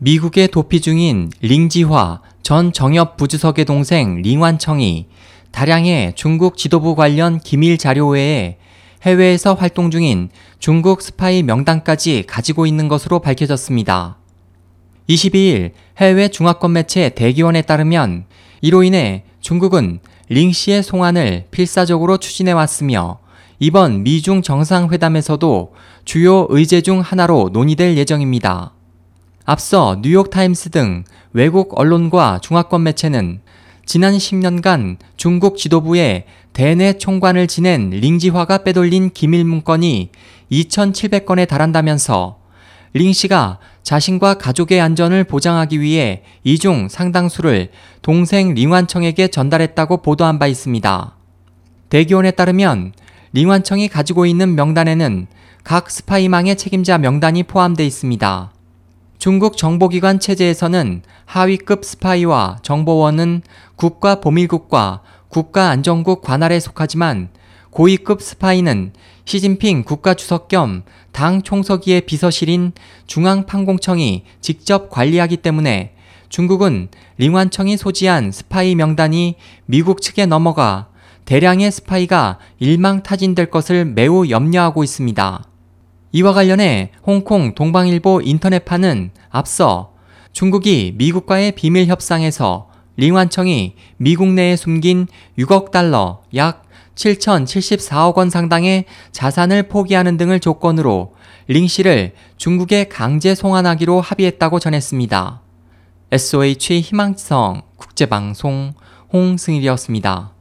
미국에 도피 중인 링지화 전 정협 부주석의 동생 링완청이 다량의 중국 지도부 관련 기밀 자료 외에 해외에서 활동 중인 중국 스파이 명단까지 가지고 있는 것으로 밝혀졌습니다. 22일 해외 중화권 매체 대기원에 따르면 이로 인해 중국은 링 씨의 송환을 필사적으로 추진해 왔으며 이번 미중 정상회담에서도 주요 의제 중 하나로 논의될 예정입니다. 앞서 뉴욕타임스 등 외국 언론과 중화권 매체는 지난 10년간 중국 지도부의 대내 총관을 지낸 링지화가 빼돌린 기밀 문건이 2,700건에 달한다면서 링 씨가 자신과 가족의 안전을 보장하기 위해 이 중 상당수를 동생 링완청에게 전달했다고 보도한 바 있습니다. 대기원에 따르면 링완청이 가지고 있는 명단에는 각 스파이망의 책임자 명단이 포함되어 있습니다. 중국 정보기관 체제에서는 하위급 스파이와 정보원은 국가 보밀국과 국가안전국 관할에 속하지만 고위급 스파이는 시진핑 국가주석 겸 당 총서기의 비서실인 중앙판공청이 직접 관리하기 때문에 중국은 링완청이 소지한 스파이 명단이 미국 측에 넘어가 대량의 스파이가 일망타진될 것을 매우 염려하고 있습니다. 이와 관련해 홍콩 동방일보 인터넷판은 앞서 중국이 미국과의 비밀 협상에서 링완청이 미국 내에 숨긴 6억 달러 약 7,074억 원 상당의 자산을 포기하는 등을 조건으로 링 씨를 중국에 강제 송환하기로 합의했다고 전했습니다. SOH 희망성 국제방송 홍승일이었습니다.